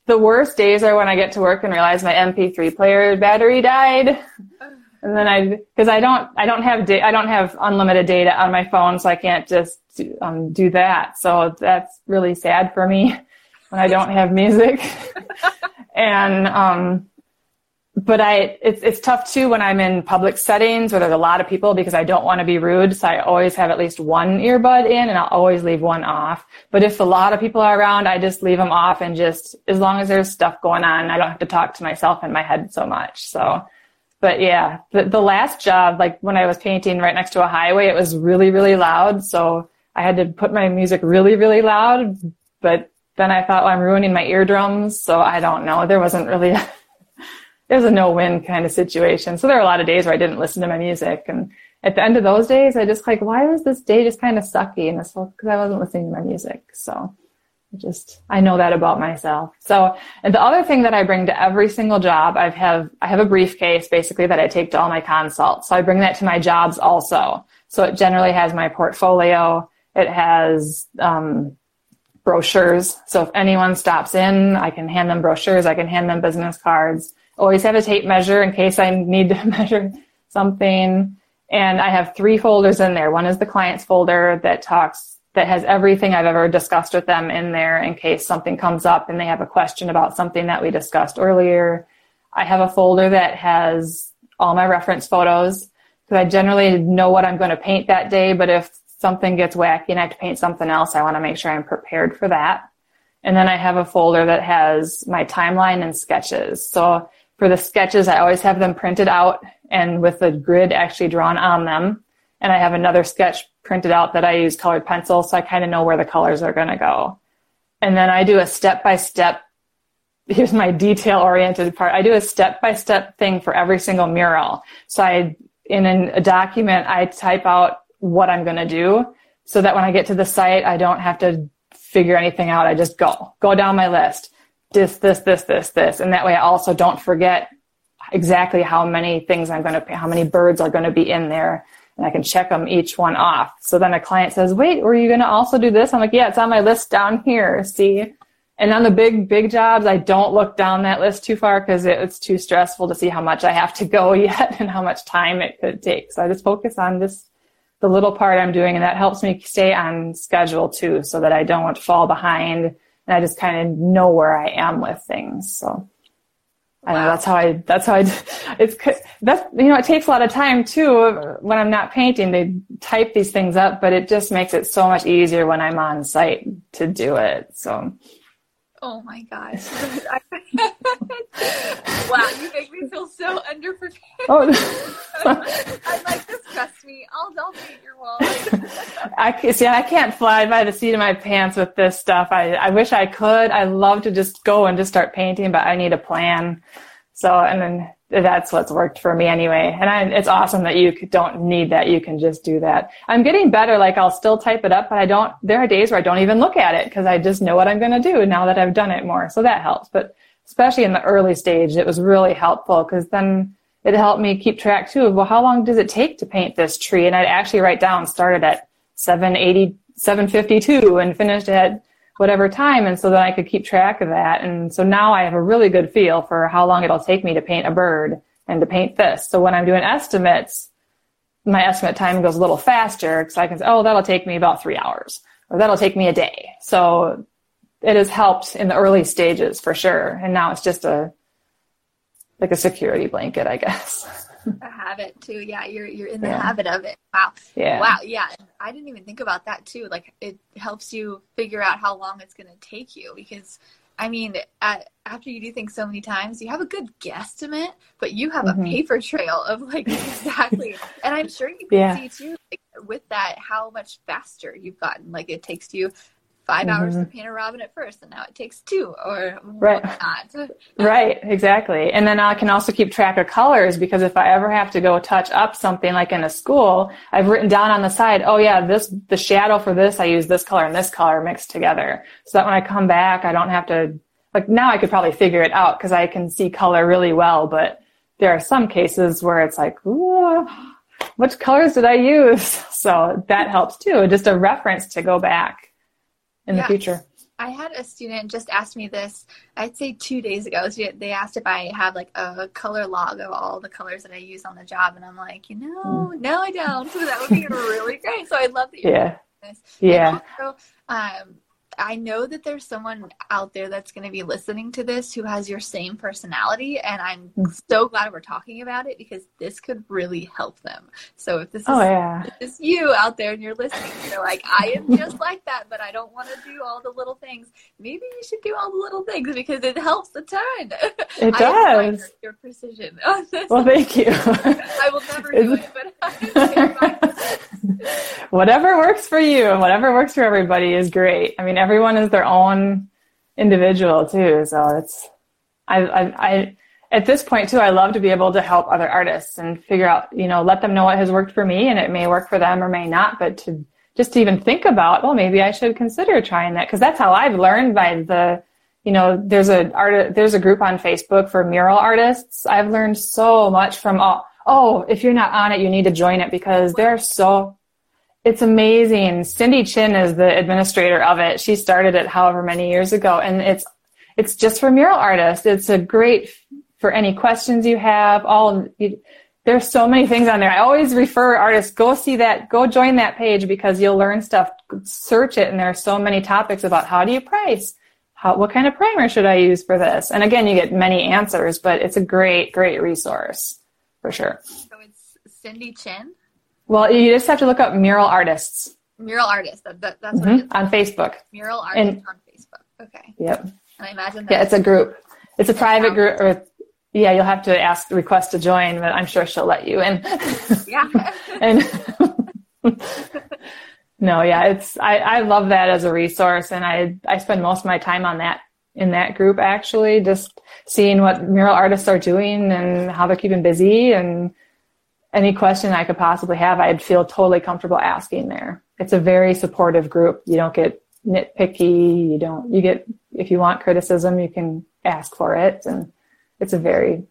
the worst days are when I get to work and realize my MP3 player battery died. Oh. And then I, because I don't, I don't have, da- I don't have unlimited data on my phone, so I can't just do, um, do that. So that's really sad for me when I don't have music. and um, but I, it's, it's tough too when I'm in public settings where there's a lot of people because I don't want to be rude. So I always have at least one earbud in and I'll always leave one off. But if a lot of people are around, I just leave them off and just, as long as there's stuff going on, I don't have to talk to myself in my head so much. So, but yeah, the, the last job, like when I was painting right next to a highway, it was really, really loud. So I had to put my music really, really loud. But then I thought, well, I'm ruining my eardrums. So I don't know. There wasn't really it was a no-win kind of situation. So there were a lot of days where I didn't listen to my music. And at the end of those days, I just like, why was this day just kind of sucky? And it's because I wasn't listening to my music. So just, I know that about myself. So, and the other thing that I bring to every single job, I have, I have a briefcase basically that I take to all my consults. So I bring that to my jobs also. So it generally has my portfolio. It has, um, brochures. So if anyone stops in, I can hand them brochures. I can hand them business cards always have a tape measure in case I need to measure something. And I have three folders in there. One is the client's folder that talks, that has everything I've ever discussed with them in there in case something comes up and they have a question about something that we discussed earlier. I have a folder that has all my reference photos because I generally know what I'm going to paint that day. But if something gets wacky and I have to paint something else, I want to make sure I'm prepared for that. And then I have a folder that has my timeline and sketches. So for the sketches, I always have them printed out and with the grid actually drawn on them. And I have another sketch printed out that I use colored pencil, so I kind of know where the colors are going to go. And then I do a step by step. Here's my detail oriented part. I do a step by step thing for every single mural. So I, in a document, I type out what I'm going to do so that when I get to the site, I don't have to figure anything out. I just go, go down my list this, this, this, this, this. And that way I also don't forget exactly how many things I'm going to, how many birds are going to be in there. And I can check them each one off. So then a client says, wait, were you going to also do this? I'm like, yeah, it's on my list down here. See? And on the big, big jobs, I don't look down that list too far because it's too stressful to see how much I have to go yet and how much time it could take. So I just focus on this, the little part I'm doing and that helps me stay on schedule too so that I don't fall behind and I just kind of know where I am with things. So I know that's how I, that's how I, it's, that's, you know, it takes a lot of time too when I'm not painting. They type these things up, but it just makes it so much easier when I'm on site to do it. So Oh my gosh. wow, you make me feel so underprepared. Oh. I'm like, disgust me. I'll, I'll paint your wall. I see. I can't fly by the seat of my pants with this stuff. I, I wish I could. I love to just go and just start painting, but I need a plan. So, and then that's what's worked for me anyway. And I, it's awesome that you don't need that. You can just do that. I'm getting better. Like I'll still type it up, but I don't, there are days where I don't even look at it because I just know what I'm going to do now that I've done it more. So that helps. But especially in the early stage, it was really helpful because then it helped me keep track too of, well, how long does it take to paint this tree? And I'd actually write down, started at 780, 752 and finished at whatever time. And so then I could keep track of that. And so now I have a really good feel for how long it'll take me to paint a bird and to paint this. So when I'm doing estimates, my estimate time goes a little faster because I can say, oh, that'll take me about three hours or that'll take me a day. So it has helped in the early stages for sure. And now it's just a, like a security blanket, I guess. a habit too. Yeah, you're you're in the yeah. habit of it. Wow. Yeah. Wow. Yeah. I didn't even think about that too. Like it helps you figure out how long it's going to take you because I mean, at, after you do things so many times, you have a good guesstimate, but you have mm-hmm. a paper trail of like exactly. and I'm sure you can yeah. see too, like, with that, how much faster you've gotten. Like it takes you 5 mm-hmm. hours to paint a robin at first, and now it takes two or right. right, exactly. And then I can also keep track of colors because if I ever have to go touch up something like in a school, I've written down on the side, oh yeah, this the shadow for this I use this color and this color mixed together, so that when I come back, I don't have to like now I could probably figure it out because I can see color really well, but there are some cases where it's like, ooh, which colors did I use? So that helps too, just a reference to go back in the future. I had a student just ask me this, I'd say two days ago. They asked if I have like a color log of all the colors that I use on the job. And I'm like, you know, mm. no, I don't. So that would be really great. So I'd love that you yeah. this. Yeah. Also, um, I know that there's someone out there that's going to be listening to this who has your same personality, and I'm so glad we're talking about it because this could really help them. So if this oh, is, Oh yeah. if this is you out there and you're listening, you're like, I am just like that, but I don't want to do all the little things. Maybe you should do all the little things because it helps a ton. It does. your precision. Well, thank you. I will never do it, but whatever works for you and whatever works for everybody is great. I mean, everyone is their own individual too. So it's, I, I, I, at this point too, I love to be able to help other artists and figure out, you know, let them know what has worked for me and it may work for them or may not, but to just to even think about, well, maybe I should consider trying that. Cause that's how I've learned by the, you know, there's a art, there's a group on Facebook for mural artists. I've learned so much from all, oh, if you're not on it, you need to join it because they're so, it's amazing. Cindy Chin is the administrator of it. She started it however many years ago and it's, it's just for mural artists. It's a great for any questions you have. All you, there's so many things on there. I always refer artists, go see that, go join that page because you'll learn stuff. Search it and there are so many topics about how do you price? How, what kind of primer should I use for this? And again, you get many answers, but it's a great, great resource for sure. So it's Cindy Chin, Well, you just have to look up mural artists mural artists. That, that, that's what mhm, it is. on Facebook. Mural artists And- on Facebook. Okay. Yep. And I imagine that Yeah, it's a group. It's a private group or yeah, you'll have to ask request to join, but I'm sure she'll let you in. yeah. and no, yeah, it's I, I love that as a resource and I I spend most of my time on that in that group actually, just seeing what mural artists are doing and how they're keeping busy and any question I could possibly have, I'd feel totally comfortable asking there. It's a very supportive group. You don't get nitpicky. You don't, you get, if you want criticism, you can ask for it. And it's a very,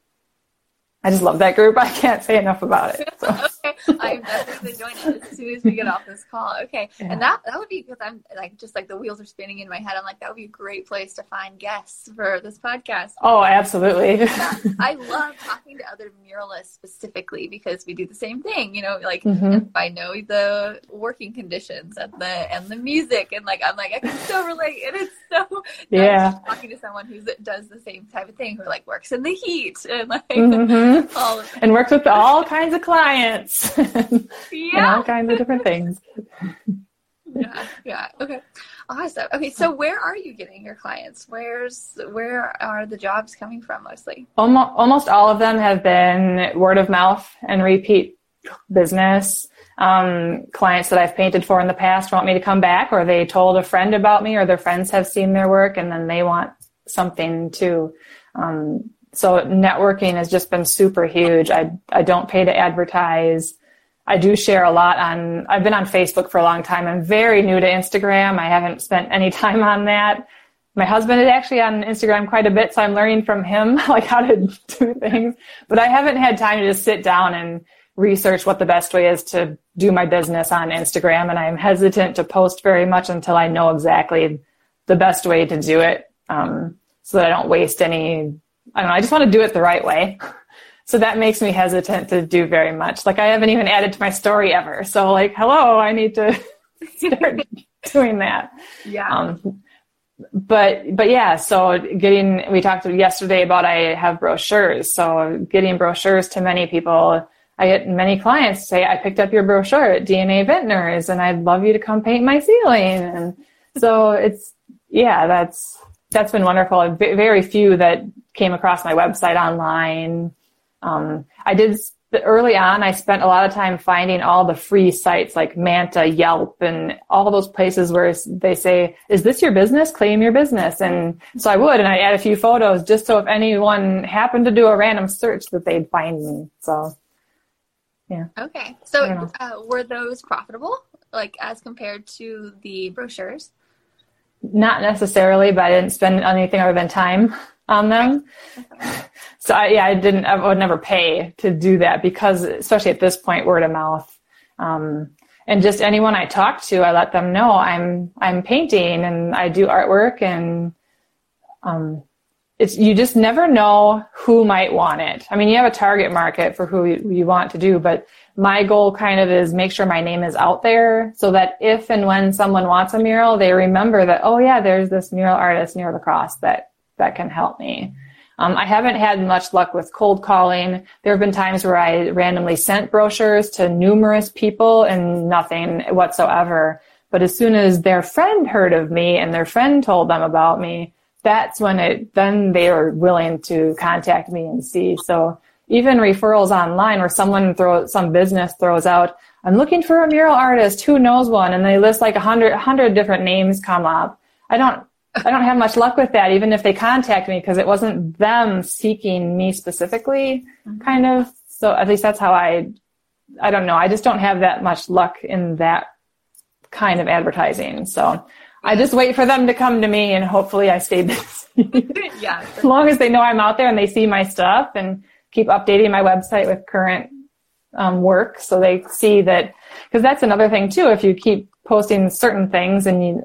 I just love that group. I can't say enough about it. So. okay. I'm definitely going to join it as soon as we get off this call. Okay. Yeah. And that that would be because I'm like just like the wheels are spinning in my head. I'm like that would be a great place to find guests for this podcast. Oh, absolutely. I love talking to other muralists specifically because we do the same thing. You know, like Mhm. I know the working conditions and the and the music and like I'm like I can so relate and it's so Yeah. talking to someone who does the same type of thing who like works in the heat and like hmm And works with all kinds of clients and yeah all kinds of different things. yeah yeah okay awesome okay so where are you getting your clients where's where are the jobs coming from mostly Almost, almost all of them have been word of mouth and repeat business. Um, clients that I've painted for in the past want me to come back, or they told a friend about me, or their friends have seen their work, and then they want something too. Um, so networking has just been super huge. I I don't pay to advertise. I do share a lot on. I've been on Facebook for a long time. I'm very new to Instagram. I haven't spent any time on that my husband is actually on Instagram quite a bit, so I'm learning from him like how to do things. But I haven't had time to just sit down and research what the best way is to do my business on Instagram, and I'm hesitant to post very much until I know exactly the best way to do it, um, so that I don't waste any. I don't know. I just want to do it the right way. So that makes me hesitant to do very much. Like I haven't even added to my story ever. So like, hello, I need to start doing that. yeah Um, but but yeah, so getting we talked yesterday about I have brochures, so getting brochures to many people. I get many clients say I picked up your brochure at DNA Vintners, and I'd love you to come paint my ceiling. And so it's yeah, that's that's been wonderful. Very few that came across my website online. Um, I did early on. I spent a lot of time finding all the free sites like Manta, Yelp, and all those places where they say, "Is this your business? Claim your business." And so I would, and I'd add a few photos just so if anyone happened to do a random search, that they'd find me. So yeah. okay so uh, were those profitable like as compared to the brochures not necessarily, but I didn't spend anything other than time on them. So I, yeah, I didn't. I would never pay to do that because, especially at this point, word of mouth. Um, and just anyone I talk to, I let them know I'm I'm painting and I do artwork and um, it's you just never know who might want it. I mean, you have a target market for who you, you want to do, but my goal kind of is make sure my name is out there so that if and when someone wants a mural, they remember that, oh yeah, there's this mural artist near the cross that, that can help me. Um, I haven't had much luck with cold calling. There have been times where I randomly sent brochures to numerous people and nothing whatsoever. But as soon as their friend heard of me and their friend told them about me, that's when it, then they were willing to contact me and see. So even referrals online where someone throws, some business throws out, I'm looking for a mural artist. Who knows one? And they list like a hundred, hundred different names come up. I don't, I don't have much luck with that, even if they contact me, because it wasn't them seeking me specifically, mm-hmm. kind of. So at least that's how I, I don't know. I just don't have that much luck in that kind of advertising. So I just wait for them to come to me and hopefully I stay busy. yeah. as long as they know I'm out there and they see my stuff and keep updating my website with current um, work so they see that, because that's another thing too. If you keep posting certain things and you,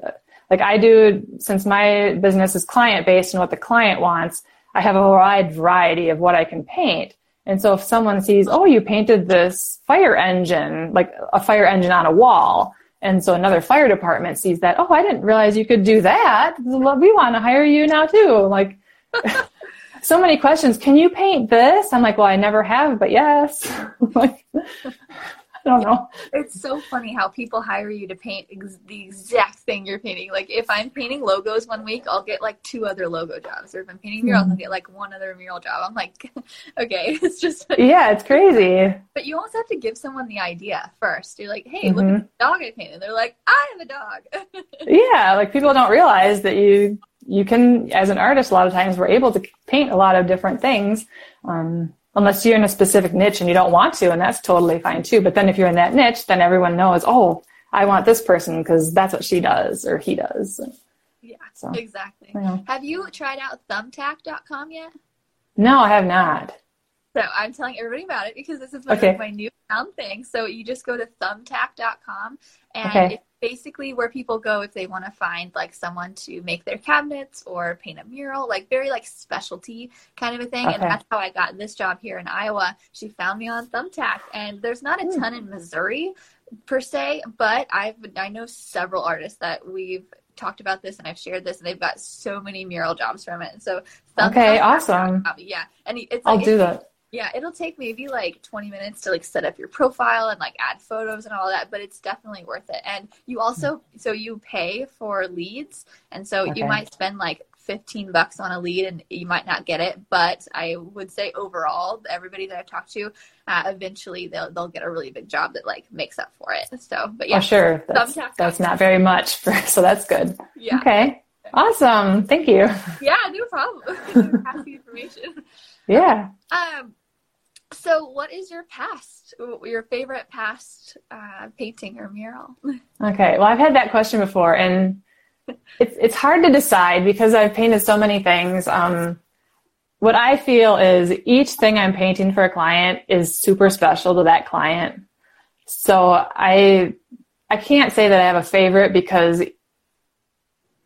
like I do, since my business is client based and what the client wants, I have a wide variety of what I can paint. And so if someone sees, oh, you painted this fire engine, like a fire engine on a wall, and so another fire department sees that, oh, I didn't realize you could do that. We want to hire you now too. Like, so many questions. Can you paint this? I'm like, well, I never have, but yes. like, don't know. It's so funny how people hire you to paint ex- the exact thing you're painting. Like if I'm painting logos one week, I'll get like two other logo jobs. Or if I'm painting murals, mm-hmm. I'll get like one other mural job. I'm like, okay, it's just yeah, it's crazy. But you also have to give someone the idea first. You're like, hey, mm-hmm. look at the dog I painted. They're like, I have a dog. yeah, like people don't realize that you you can as an artist a lot of times we're able to paint a lot of different things. Um, unless you're in a specific niche and you don't want to, and that's totally fine too. But then if you're in that niche, then everyone knows, oh, I want this person because that's what she does or he does. Yeah, so, exactly. Yeah. Have you tried out thumbtack.com yet? No, I have not. So I'm telling everybody about it because this is my, okay. my new found thing. So you just go to thumbtack.com and okay. it's basically where people go if they want to find like someone to make their cabinets or paint a mural, like very like specialty kind of a thing. Okay. And that's how I got this job here in Iowa. She found me on Thumbtack and there's not a hmm. ton in Missouri per se, but I've I know several artists that we've talked about this and I've shared this and they've got so many mural jobs from it. And so Okay, awesome. Yeah. And it's I'll do that yeah, it'll take maybe like 20 minutes to like set up your profile and like add photos and all that, but it's definitely worth it. And you also so you pay for leads, and so okay. you might spend like 15 bucks on a lead and you might not get it, but I would say overall, everybody that I've talked to, uh, eventually they'll they'll get a really big job that like makes up for it. So, but yeah, oh, sure, that's, that's not very much, for, so that's good. Yeah. Okay. Awesome. Thank you. Yeah, no problem. Pass the information. Yeah. Um, so what is your past, your favorite past uh, painting or mural? Okay. Well, I've had that question before and it's, it's hard to decide because I've painted so many things. Um, what I feel is each thing I'm painting for a client is super special to that client. So I, I can't say that I have a favorite because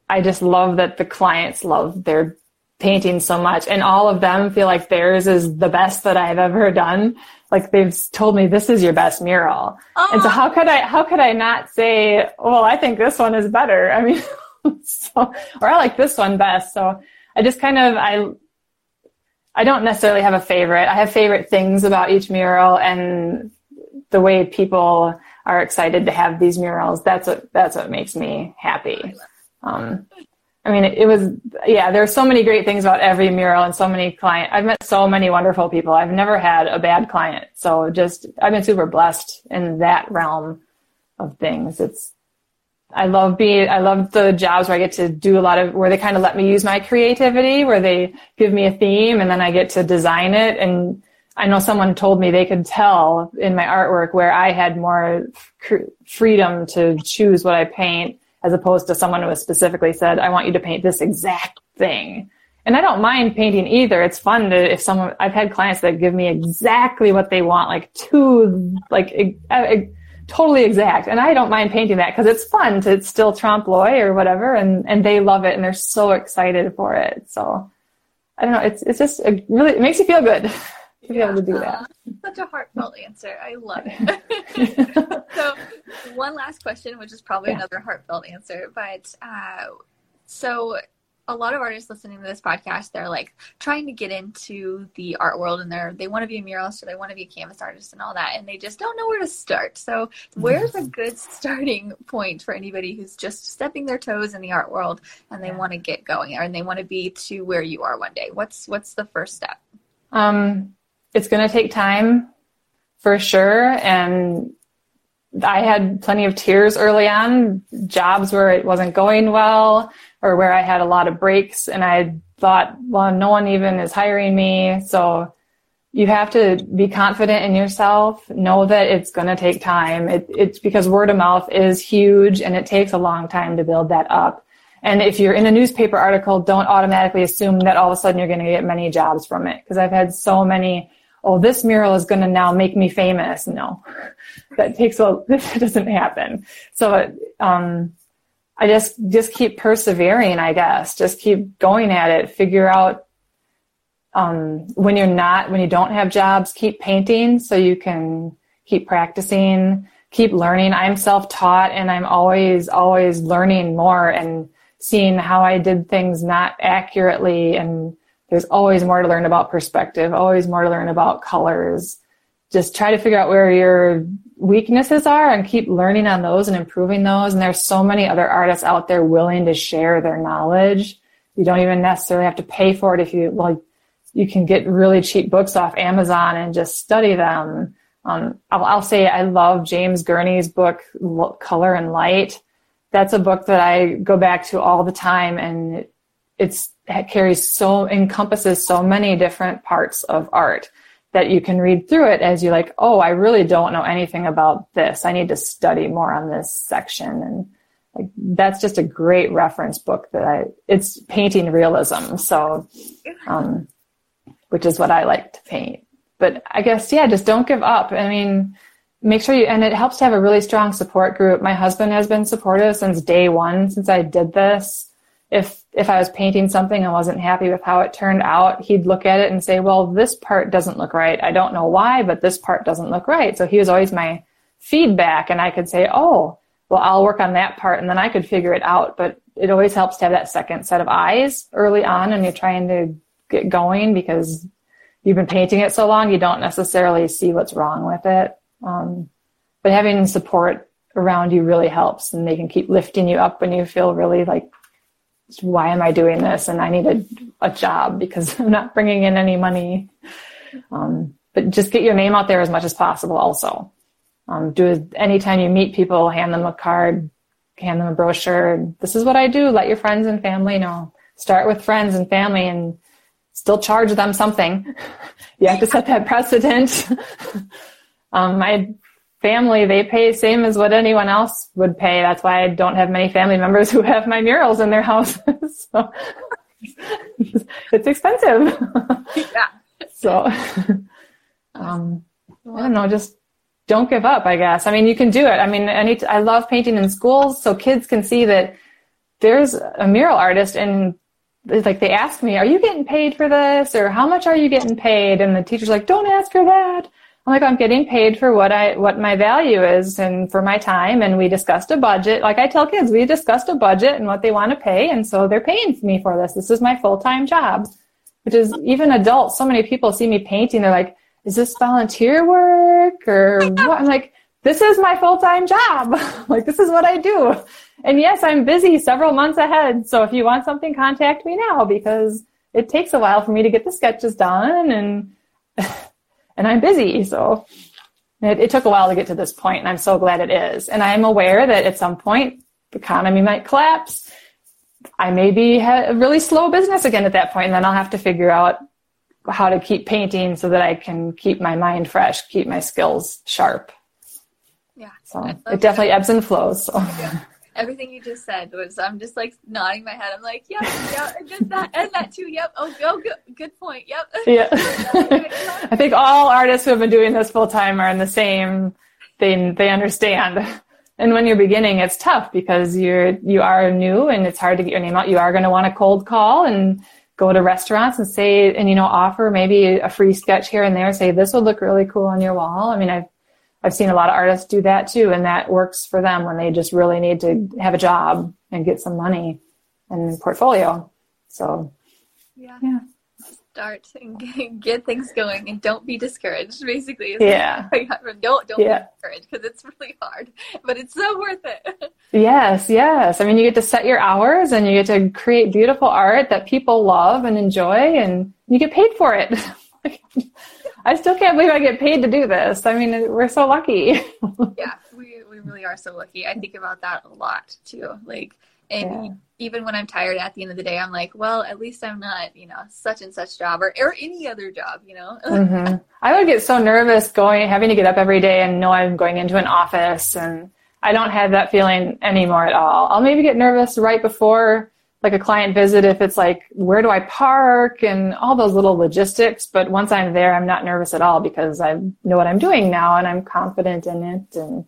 I just love that the clients love their painting so much and all of them feel like theirs is the best that I've ever done. Like they've told me this is your best mural. Oh. And so how could I, how could I not say, well, I think this one is better. I mean, so, or I like this one best. So I just kind of, I, I don't necessarily have a favorite. I have favorite things about each mural and the way people are excited to have these murals. That's what, that's what makes me happy. Um, I mean, it, was, yeah, there's so many great things about every mural and so many client. I've met so many wonderful people. I've never had a bad client. So just, I've been super blessed in that realm of things. It's, I love being, I love the jobs where I get to do a lot of, where they kind of let me use my creativity, where they give me a theme and then I get to design it. And I know someone told me they could tell in my artwork where I had more freedom to choose what I paint as opposed to someone who has specifically said, I want you to paint this exact thing. And I don't mind painting either. It's fun to, if someone, I've had clients that give me exactly what they want, like two, like totally exact. And I don't mind painting that because it's fun to still trompe l'oeil or whatever. And, and they love it and they're so excited for it. So I don't know. It's it's just a really it makes you feel good to be able to do that. Such a heartfelt answer. I love it. so, one last question, which is probably yeah. another heartfelt answer, but uh, so a lot of artists listening to this podcast, they're like trying to get into the art world and they're they want to be a muralist or they want to be a canvas artist and all that, and they just don't know where to start. So, where's a good starting point for anybody who's just stepping their toes in the art world and they yeah. want to get going or and they want to be to where you are one day? What's what's the first step? Um, it's going to take time for sure. And I had plenty of tears early on, jobs where it wasn't going well or where I had a lot of breaks and I thought, well, no one even is hiring me. So you have to be confident in yourself, know that it's going to take time. It, it's because word of mouth is huge and it takes a long time to build that up. And if you're in a newspaper article, don't automatically assume that all of a sudden you're going to get many jobs from it. Because I've had so many oh, this mural is going to now make me famous. No, that takes a, that doesn't happen. So, um, I just, just keep persevering, I guess. Just keep going at it. Figure out, um, when you're not, when you don't have jobs, keep painting so you can keep practicing, keep learning. I'm self-taught and I'm always, always learning more and seeing how I did things not accurately and there's always more to learn about perspective, always more to learn about colors. Just try to figure out where your weaknesses are and keep learning on those and improving those. And there's so many other artists out there willing to share their knowledge. You don't even necessarily have to pay for it if you like. You can get really cheap books off Amazon and just study them. Um, I'll, I'll, say I love James Gurney's book, Color and Light. That's a book that I go back to all the time, and it's it carries so encompasses so many different parts of art that you can read through it as you like, oh, I really don't know anything about this. I need to study more on this section. And like, that's just a great reference book that I, it's painting realism. So, um, which is what I like to paint. But I guess, yeah, just don't give up. I mean, make sure you, and it helps to have a really strong support group. My husband has been supportive since day one, since I did this if if I was painting something and wasn't happy with how it turned out, he'd look at it and say, "Well, this part doesn't look right. I don't know why, but this part doesn't look right." So he was always my feedback, and I could say, "Oh, well, I'll work on that part," and then I could figure it out. But it always helps to have that second set of eyes early on, and you're trying to get going because you've been painting it so long, you don't necessarily see what's wrong with it. Um, but having support around you really helps, and they can keep lifting you up when you feel really like why am I doing this? And I need a, a job because I'm not bringing in any money. Um, but just get your name out there as much as possible also. Um, do anytime you meet people, hand them a card, hand them a brochure. This is what I do. Let your friends and family know. Start with friends and family and still charge them something. you have to set that precedent. um, my family, they pay same as what anyone else would pay. That's why I don't have many family members who have my murals in their houses. so it's expensive. yeah. so, um, I don't know, just don't give up, I guess. I mean, you can do it. I mean, any, I love painting in schools so kids can see that there's a mural artist and like they ask me, are you getting paid for this? Or how much are you getting paid? And the teacher's like, don't ask her that. I'm like, I'm getting paid for what I, what my value is and for my time. And we discussed a budget. Like I tell kids, we discussed a budget and what they want to pay. And so they're paying me for this. This is my full-time job, which is even adults. So many people see me painting. They're like, is this volunteer work or what? I'm like, this is my full-time job. like, this is what I do. And yes, I'm busy several months ahead. So if you want something, contact me now because it takes a while for me to get the sketches done and and I'm busy. So it, it took a while to get to this point, and I'm so glad it is. And I'm aware that at some point the economy might collapse. I may be a really slow business again at that point, and then I'll have to figure out how to keep painting so that I can keep my mind fresh, keep my skills sharp. Yeah. So it definitely ebbs and flows. So. Yeah everything you just said was I'm just like nodding my head. I'm like, yeah, yeah, and that and that too. Yep. Oh, oh good, good point. Yep. Yeah. I think all artists who have been doing this full time are in the same. They they understand. And when you're beginning, it's tough because you're you are new and it's hard to get your name out. You are going to want a cold call and go to restaurants and say, and you know, offer maybe a free sketch here and there. Say this would look really cool on your wall. I mean, I've I've seen a lot of artists do that too, and that works for them when they just really need to have a job and get some money and portfolio. So, yeah. yeah start and get, things going and don't be discouraged basically yeah don't don't yeah. be discouraged because it's really hard but it's so worth it yes yes i mean you get to set your hours and you get to create beautiful art that people love and enjoy and you get paid for it i still can't believe i get paid to do this i mean we're so lucky yeah we, we really are so lucky i think about that a lot too like and yeah. even when I'm tired at the end of the day, I'm like, well, at least I'm not, you know, such and such job or, or any other job, you know? mm-hmm. I would get so nervous going, having to get up every day and know I'm going into an office. And I don't have that feeling anymore at all. I'll maybe get nervous right before like a client visit if it's like, where do I park and all those little logistics. But once I'm there, I'm not nervous at all because I know what I'm doing now and I'm confident in it. And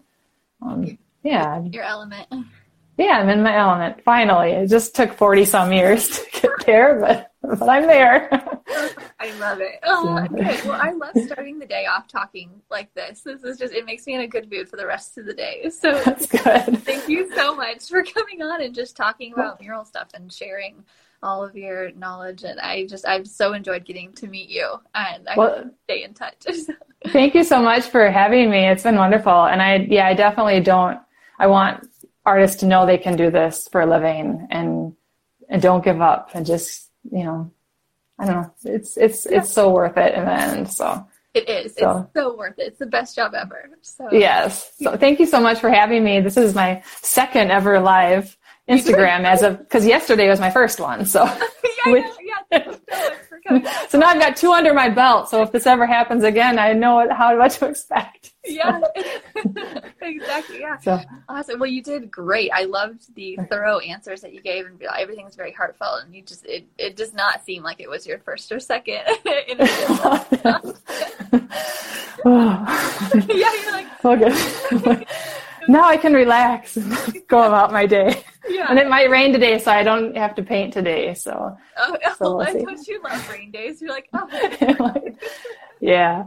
um, yeah. Your element yeah, I'm in my element. Finally, it just took 40 some years to get there, but, but I'm there. I love it. Oh, good. Well, I love starting the day off talking like this. This is just, it makes me in a good mood for the rest of the day. So that's good. Thank you so much for coming on and just talking about mural stuff and sharing all of your knowledge. And I just, I've so enjoyed getting to meet you and I well, stay in touch. thank you so much for having me. It's been wonderful. And I, yeah, I definitely don't, I want artists to know they can do this for a living and and don't give up and just you know I don't know. It's it's yeah. it's so worth it in the end so. It is. So, it's so. worth it. It's the best job ever so. Yes. So thank you so much for having me. This is my second ever live Instagram as of because yesterday was my first one so. Yeah, yeah, so now I've got two under my belt so if this ever happens again I know how what to expect yeah, exactly. Yeah. So. Awesome. Well, you did great. I loved the thorough answers that you gave, and everything's very heartfelt. And you just it, it does not seem like it was your first or second. Oh. yeah, you're like okay. Now I can relax and go about my day. Yeah. And it might rain today, so I don't have to paint today. So. Oh, so we'll don't you love rain days? You're like, oh. yeah.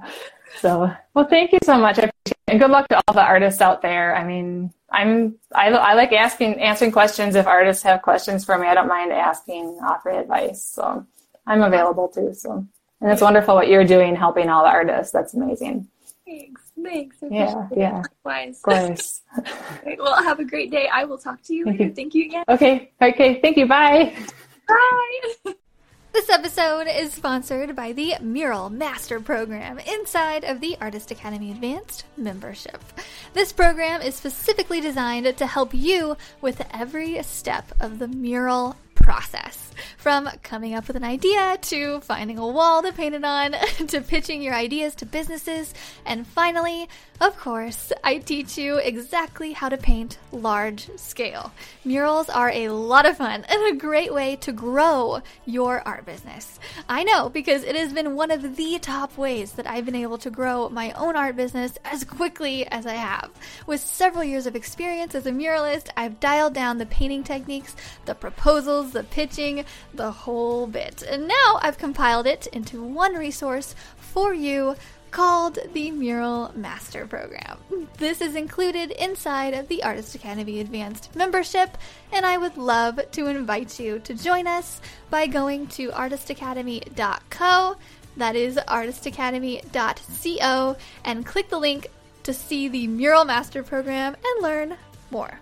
So, well, thank you so much. And good luck to all the artists out there. I mean, I'm, I, I like asking, answering questions. If artists have questions for me, I don't mind asking, offering advice. So I'm available too. So, and it's wonderful what you're doing, helping all the artists. That's amazing. Thanks. Thanks. Yeah. Yeah. Likewise. Of course. well, have a great day. I will talk to you later. Thank you again. Okay. Okay. Thank you. Bye. Bye. This episode is sponsored by the Mural Master Program inside of the Artist Academy Advanced membership. This program is specifically designed to help you with every step of the mural process. From coming up with an idea to finding a wall to paint it on to pitching your ideas to businesses, and finally, of course, I teach you exactly how to paint large scale. Murals are a lot of fun and a great way to grow your art business. I know because it has been one of the top ways that I've been able to grow my own art business as quickly as I have. With several years of experience as a muralist, I've dialed down the painting techniques, the proposals, the pitching, the whole bit. And now I've compiled it into one resource for you called the Mural Master Program. This is included inside of the Artist Academy Advanced membership, and I would love to invite you to join us by going to artistacademy.co. That is artistacademy.co, and click the link to see the Mural Master Program and learn more.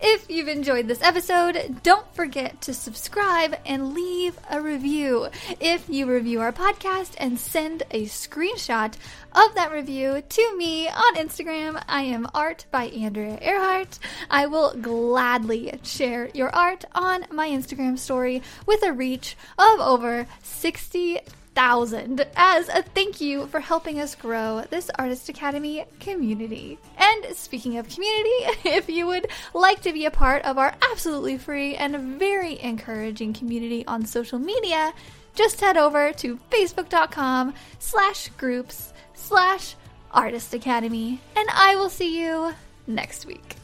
If you've enjoyed this episode, don't forget to subscribe and leave a review. If you review our podcast and send a screenshot of that review to me on Instagram, I am art by Andrea Earhart. I will gladly share your art on my Instagram story with a reach of over 60 thousand as a thank you for helping us grow this Artist Academy community. And speaking of community, if you would like to be a part of our absolutely free and very encouraging community on social media, just head over to facebook.com slash groups slash artist academy and I will see you next week.